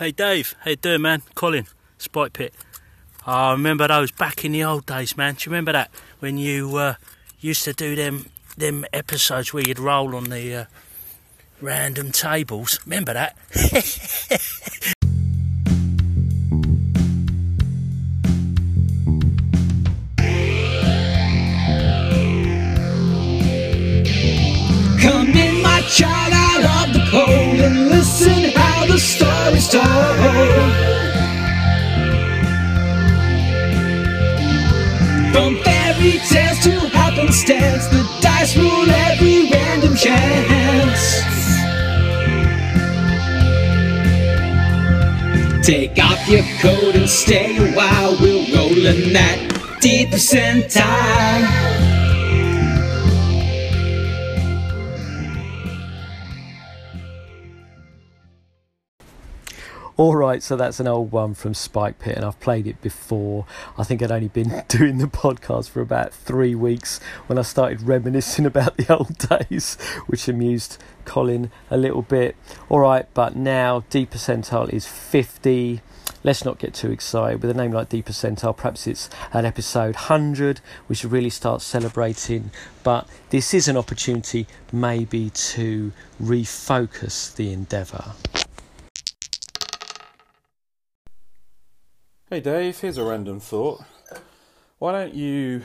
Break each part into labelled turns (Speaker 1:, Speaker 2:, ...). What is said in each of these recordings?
Speaker 1: Hey Dave, how you doing, man? Colin, Spike Pit. I remember those back in the old days, man. Do you remember that when you uh, used to do them them episodes where you'd roll on the uh, random tables? Remember that?
Speaker 2: Come in, my child, dice roll every random chance. Take off your coat and stay a while. We're rolling that deep percentile.
Speaker 3: All right, so that's an old one from Spike Pit, and I've played it before. I think I'd only been doing the podcast for about three weeks when I started reminiscing about the old days, which amused Colin a little bit. All right, but now D percentile is 50. Let's not get too excited. With a name like D percentile, perhaps it's an episode 100. We should really start celebrating. But this is an opportunity, maybe, to refocus the endeavour.
Speaker 4: Hey Dave, here's a random thought. Why don't you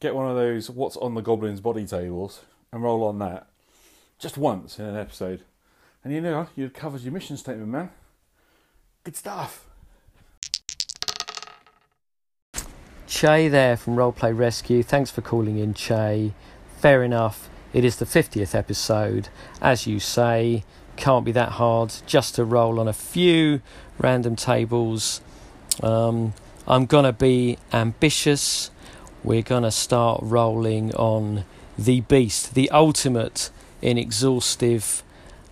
Speaker 4: get one of those what's on the goblin's body tables and roll on that just once in an episode? And you know, you've covered your mission statement, man. Good stuff.
Speaker 3: Che there from Roleplay Rescue. Thanks for calling in, Che. Fair enough. It is the 50th episode. As you say, can't be that hard just to roll on a few random tables. Um, I'm going to be ambitious. We're going to start rolling on The Beast, the ultimate in exhaustive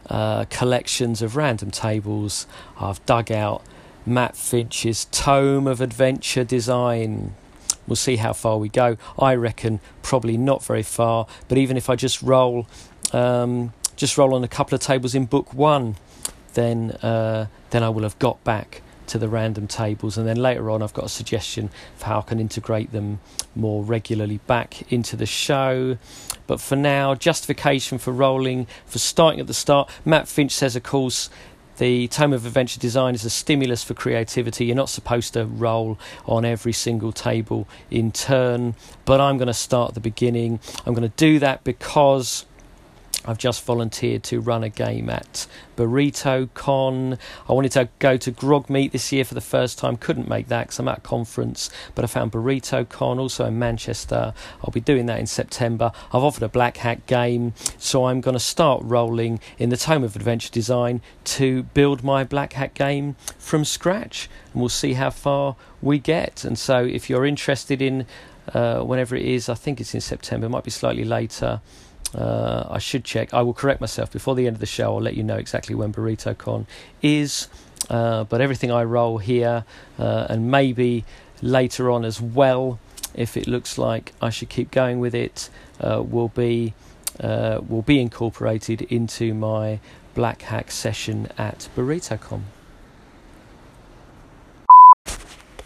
Speaker 3: uh, collections of random tables. I've dug out Matt Finch's Tome of Adventure Design. We'll see how far we go. I reckon probably not very far, but even if I just roll, um, just roll on a couple of tables in book one, then uh, then I will have got back to the random tables, and then later on, I've got a suggestion for how I can integrate them more regularly back into the show. But for now, justification for rolling, for starting at the start. Matt Finch says, of course, the Tome of Adventure Design is a stimulus for creativity. You're not supposed to roll on every single table in turn, but I'm going to start at the beginning. I'm going to do that because I've just volunteered to run a game at Burrito Con. I wanted to go to Grogmeet this year for the first time. Couldn't make that because I'm at a conference, but I found Burrito Con also in Manchester. I'll be doing that in September. I've offered a Black Hack game, so I'm going to start rolling in the Tome of Adventure Design to build my Black Hack game from scratch, and we'll see how far we get. And so, if you're interested in uh, whenever it is, I think it's in September, it might be slightly later. Uh, I should check. I will correct myself before the end of the show. I'll let you know exactly when Burrito Con is. Uh, but everything I roll here, uh, and maybe later on as well, if it looks like I should keep going with it, uh, will be uh, will be incorporated into my Black Hack session at Burrito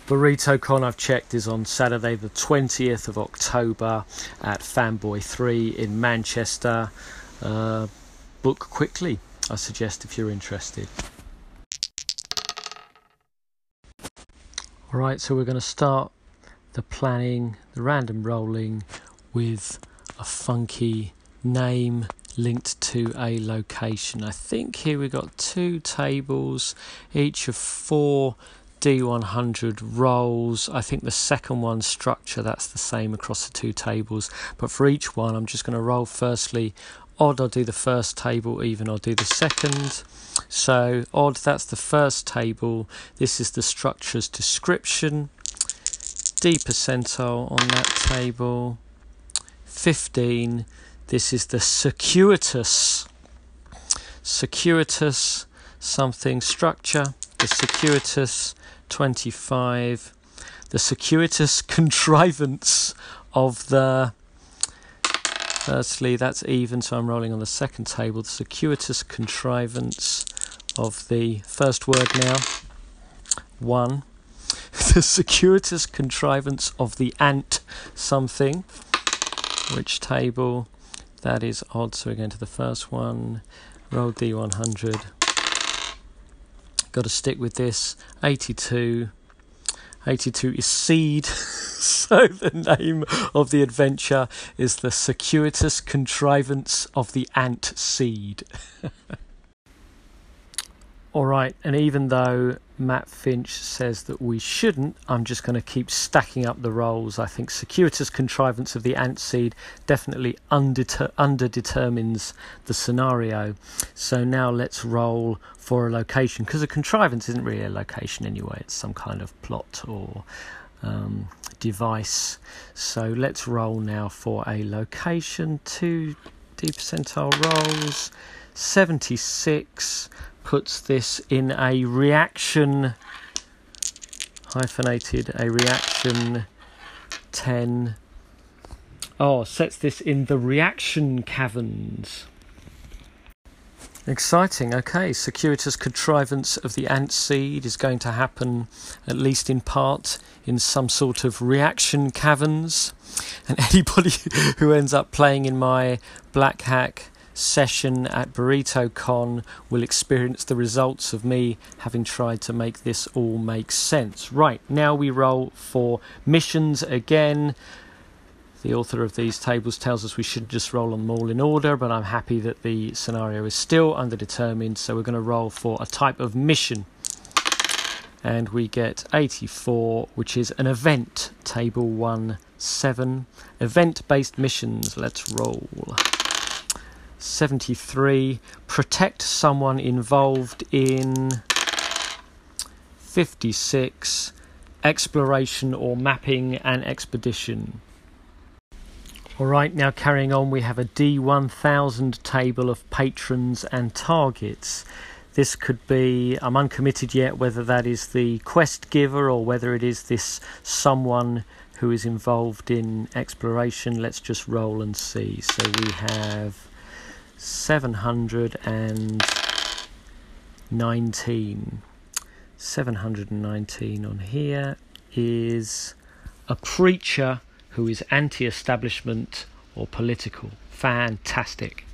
Speaker 3: Burrito Con, I've checked, is on Saturday, the 20th of October at Fanboy 3 in Manchester. Uh, book quickly, I suggest, if you're interested. Alright, so we're going to start the planning, the random rolling with a funky name linked to a location. I think here we've got two tables, each of four D100 rolls. I think the second one structure that's the same across the two tables, but for each one, I'm just going to roll firstly odd, I'll do the first table, even I'll do the second. So, odd, that's the first table. This is the structure's description. D percentile on that table. 15. This is the circuitous, circuitous something structure. The circuitous 25. The circuitous contrivance of the Firstly, that's even, so I'm rolling on the second table. The circuitous contrivance of the first word now. One. The circuitous contrivance of the ant something. Which table? That is odd, so we're going to the first one. Roll D100. Got to stick with this. 82. 82 is seed. so the name of the adventure is the circuitous contrivance of the ant seed. All right, and even though Matt Finch says that we shouldn't, I'm just going to keep stacking up the rolls. I think circuitous contrivance of the ant seed definitely underdeter- underdetermines the scenario. So now let's roll for a location because a contrivance isn't really a location anyway, it's some kind of plot or um, device. So let's roll now for a location. Two D percentile rolls. 76 puts this in a reaction hyphenated a reaction 10 oh sets this in the reaction caverns. Exciting. Okay circuitous contrivance of the ant seed is going to happen at least in part in some sort of reaction caverns. And anybody who ends up playing in my black hack session at Burrito Con will experience the results of me having tried to make this all make sense. Right, now we roll for missions again. The author of these tables tells us we should just roll them all in order, but I'm happy that the scenario is still underdetermined, so we're going to roll for a type of mission. And we get 84, which is an event, table 1 7. Event based missions, let's roll. 73 protect someone involved in 56 exploration or mapping an expedition. All right now carrying on we have a d1000 table of patrons and targets. This could be i'm uncommitted yet whether that is the quest giver or whether it is this someone who is involved in exploration. Let's just roll and see. So we have 719 719 on here is a preacher who is anti-establishment or political. Fantastic.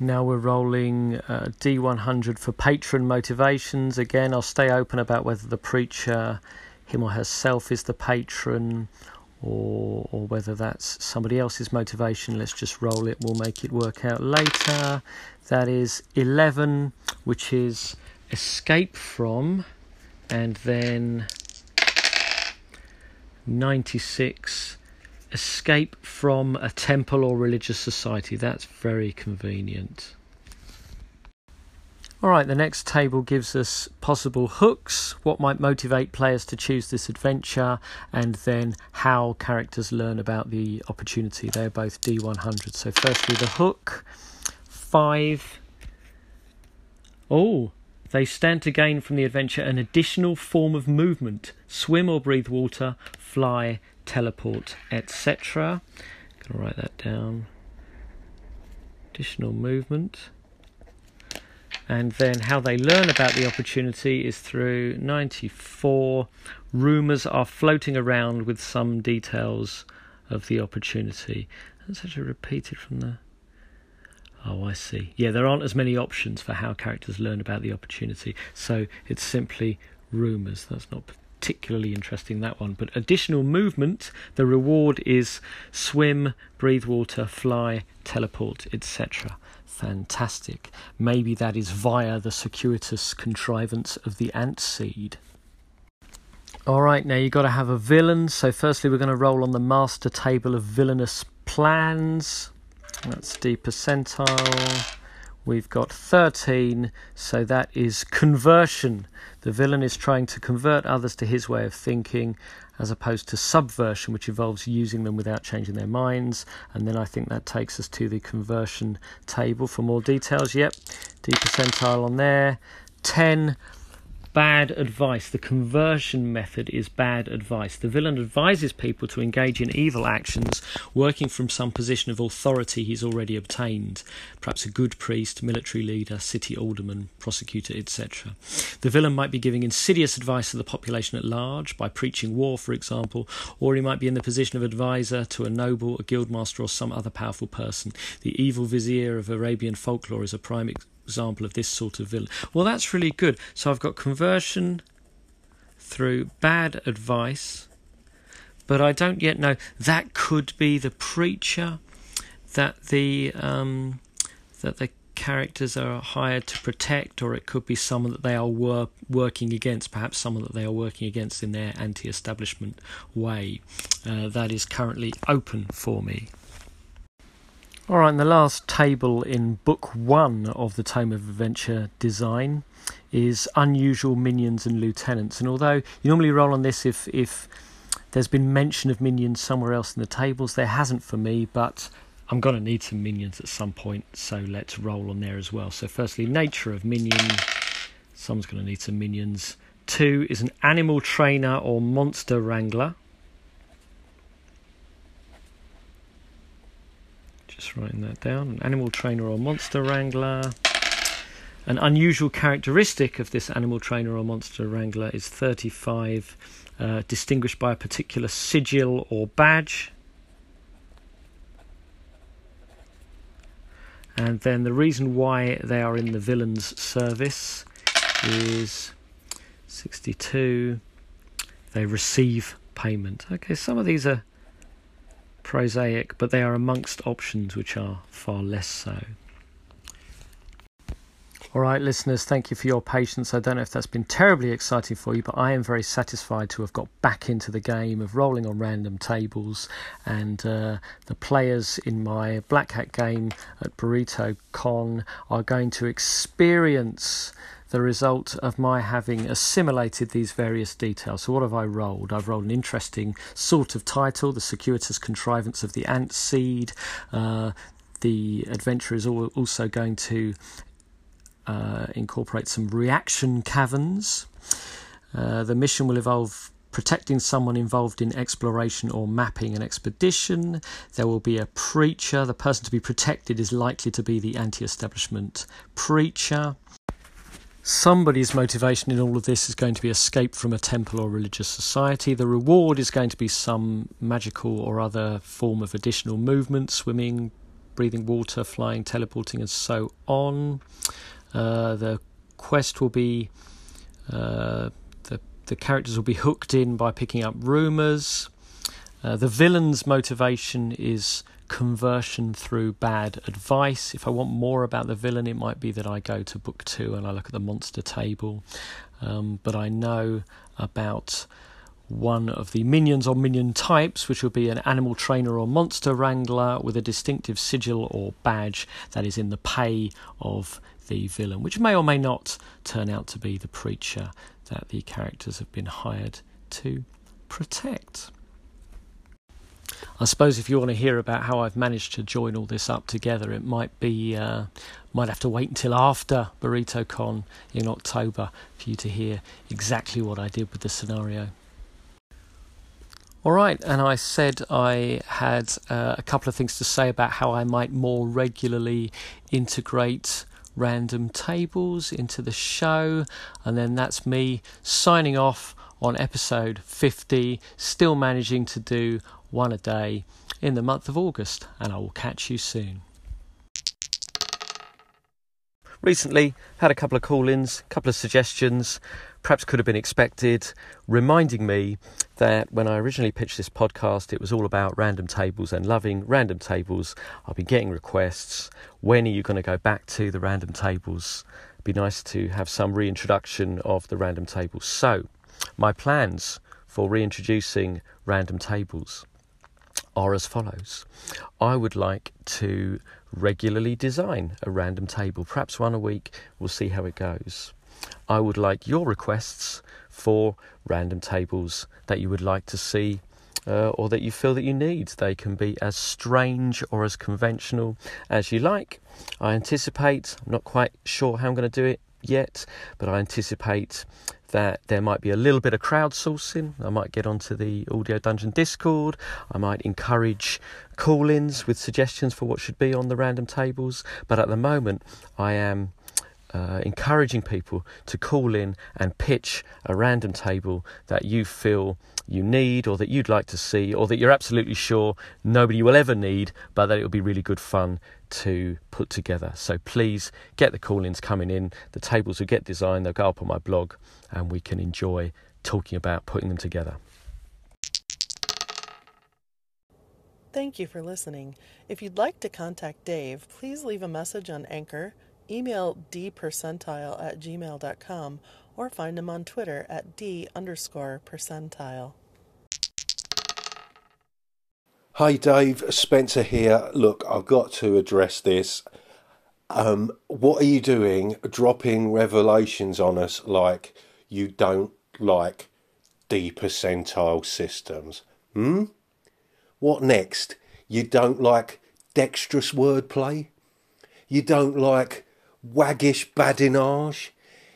Speaker 3: Now we're rolling uh, D100 for patron motivations. Again, I'll stay open about whether the preacher, him or herself, is the patron or or whether that's somebody else's motivation. Let's just roll it. We'll make it work out later. That is 11, which is escape from, and then 96 escape from a temple or religious society. That's very convenient. Alright, the next table gives us possible hooks, what might motivate players to choose this adventure, and then how characters learn about the opportunity. They're both D100. So, firstly, the hook. Five. Oh, they stand to gain from the adventure an additional form of movement swim or breathe water, fly, teleport, etc. Gonna write that down. Additional movement and then how they learn about the opportunity is through 94 rumours are floating around with some details of the opportunity. That's actually repeated from the oh i see. Yeah there aren't as many options for how characters learn about the opportunity. So it's simply rumours that's not particularly interesting that one but additional movement the reward is swim breathe water fly teleport etc Fantastic. Maybe that is via the circuitous contrivance of the ant seed. Alright, now you've got to have a villain. So, firstly, we're going to roll on the master table of villainous plans. That's D percentile. We've got 13, so that is conversion. The villain is trying to convert others to his way of thinking, as opposed to subversion, which involves using them without changing their minds. And then I think that takes us to the conversion table for more details. Yep, D percentile on there. 10 bad advice. The conversion method is bad advice. The villain advises people to engage in evil actions, working from some position of authority he's already obtained, perhaps a good priest, military leader, city alderman, prosecutor, etc. The villain might be giving insidious advice to the population at large by preaching war, for example, or he might be in the position of advisor to a noble, a guildmaster, or some other powerful person. The evil vizier of Arabian folklore is a prime example of this sort of villain. Well, that's really good. So I've got conversion through bad advice, but I don't yet know. That could be the preacher that the um, that the characters are hired to protect, or it could be someone that they are wor- working against, perhaps someone that they are working against in their anti establishment way. Uh, that is currently open for me. All right, and the last table in book one of the Tome of Adventure Design is unusual minions and lieutenants. And although you normally roll on this if if there's been mention of minions somewhere else in the tables, there hasn't for me, but I'm going to need some minions at some point, so let's roll on there as well. So, firstly, nature of minion. Someone's going to need some minions. Two is an animal trainer or monster wrangler. Just writing that down. An animal trainer or monster wrangler. An unusual characteristic of this animal trainer or monster wrangler is 35, uh, distinguished by a particular sigil or badge. And then the reason why they are in the villain's service is 62. They receive payment. Okay, some of these are prosaic, but they are amongst options which are far less so. All right, listeners, thank you for your patience. I don't know if that's been terribly exciting for you, but I am very satisfied to have got back into the game of rolling on random tables. And uh, the players in my Black Hack game at Burrito Con are going to experience the result of my having assimilated these various details. So, what have I rolled? I've rolled an interesting sort of title, The Circuitous Contrivance of the Ant Seed. Uh, the adventure is also going to uh, incorporate some reaction caverns. Uh, the mission will involve protecting someone involved in exploration or mapping an expedition. There will be a preacher. The person to be protected is likely to be the anti establishment preacher. Somebody's motivation in all of this is going to be escape from a temple or religious society. The reward is going to be some magical or other form of additional movement, swimming, breathing water, flying, teleporting, and so on. Uh, the quest will be uh, the the characters will be hooked in by picking up rumors. Uh, the villain's motivation is conversion through bad advice. If I want more about the villain, it might be that I go to book two and I look at the monster table. Um, but I know about one of the minions or minion types, which would be an animal trainer or monster wrangler with a distinctive sigil or badge that is in the pay of the villain, which may or may not turn out to be the preacher that the characters have been hired to protect. I suppose if you want to hear about how I've managed to join all this up together, it might be uh, might have to wait until after Burrito Con in October for you to hear exactly what I did with the scenario. All right, and I said I had uh, a couple of things to say about how I might more regularly integrate random tables into the show, and then that's me signing off on episode 50, still managing to do one a day in the month of August, and I will catch you soon. Recently, had a couple of call ins, a couple of suggestions, perhaps could have been expected, reminding me that when I originally pitched this podcast, it was all about random tables and loving random tables. I've been getting requests. When are you going to go back to the random tables? Be nice to have some reintroduction of the random tables. So, my plans for reintroducing random tables are as follows I would like to regularly design a random table, perhaps one a week. We'll see how it goes. I would like your requests for random tables that you would like to see uh, or that you feel that you need. They can be as strange or as conventional as you like. I anticipate, I'm not quite sure how I'm going to do it yet, but I anticipate that there might be a little bit of crowdsourcing. I might get onto the Audio Dungeon Discord. I might encourage call ins with suggestions for what should be on the random tables. But at the moment, I am. Uh, encouraging people to call in and pitch a random table that you feel you need or that you'd like to see or that you're absolutely sure nobody will ever need but that it will be really good fun to put together. So please get the call ins coming in. The tables will get designed, they'll go up on my blog, and we can enjoy talking about putting them together.
Speaker 5: Thank you for listening. If you'd like to contact Dave, please leave a message on Anchor, email dpercentile at gmail.com, or find him on Twitter at d underscore percentile.
Speaker 6: Hi Dave, Spencer here. Look, I've got to address this. Um, what are you doing dropping revelations on us like you don't like D percentile systems? Hmm? What next? You don't like dexterous wordplay? You don't like waggish badinage?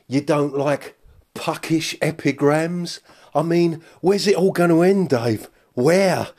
Speaker 6: You don't like puckish epigrams? I mean, where's it all going to end, Dave? Where?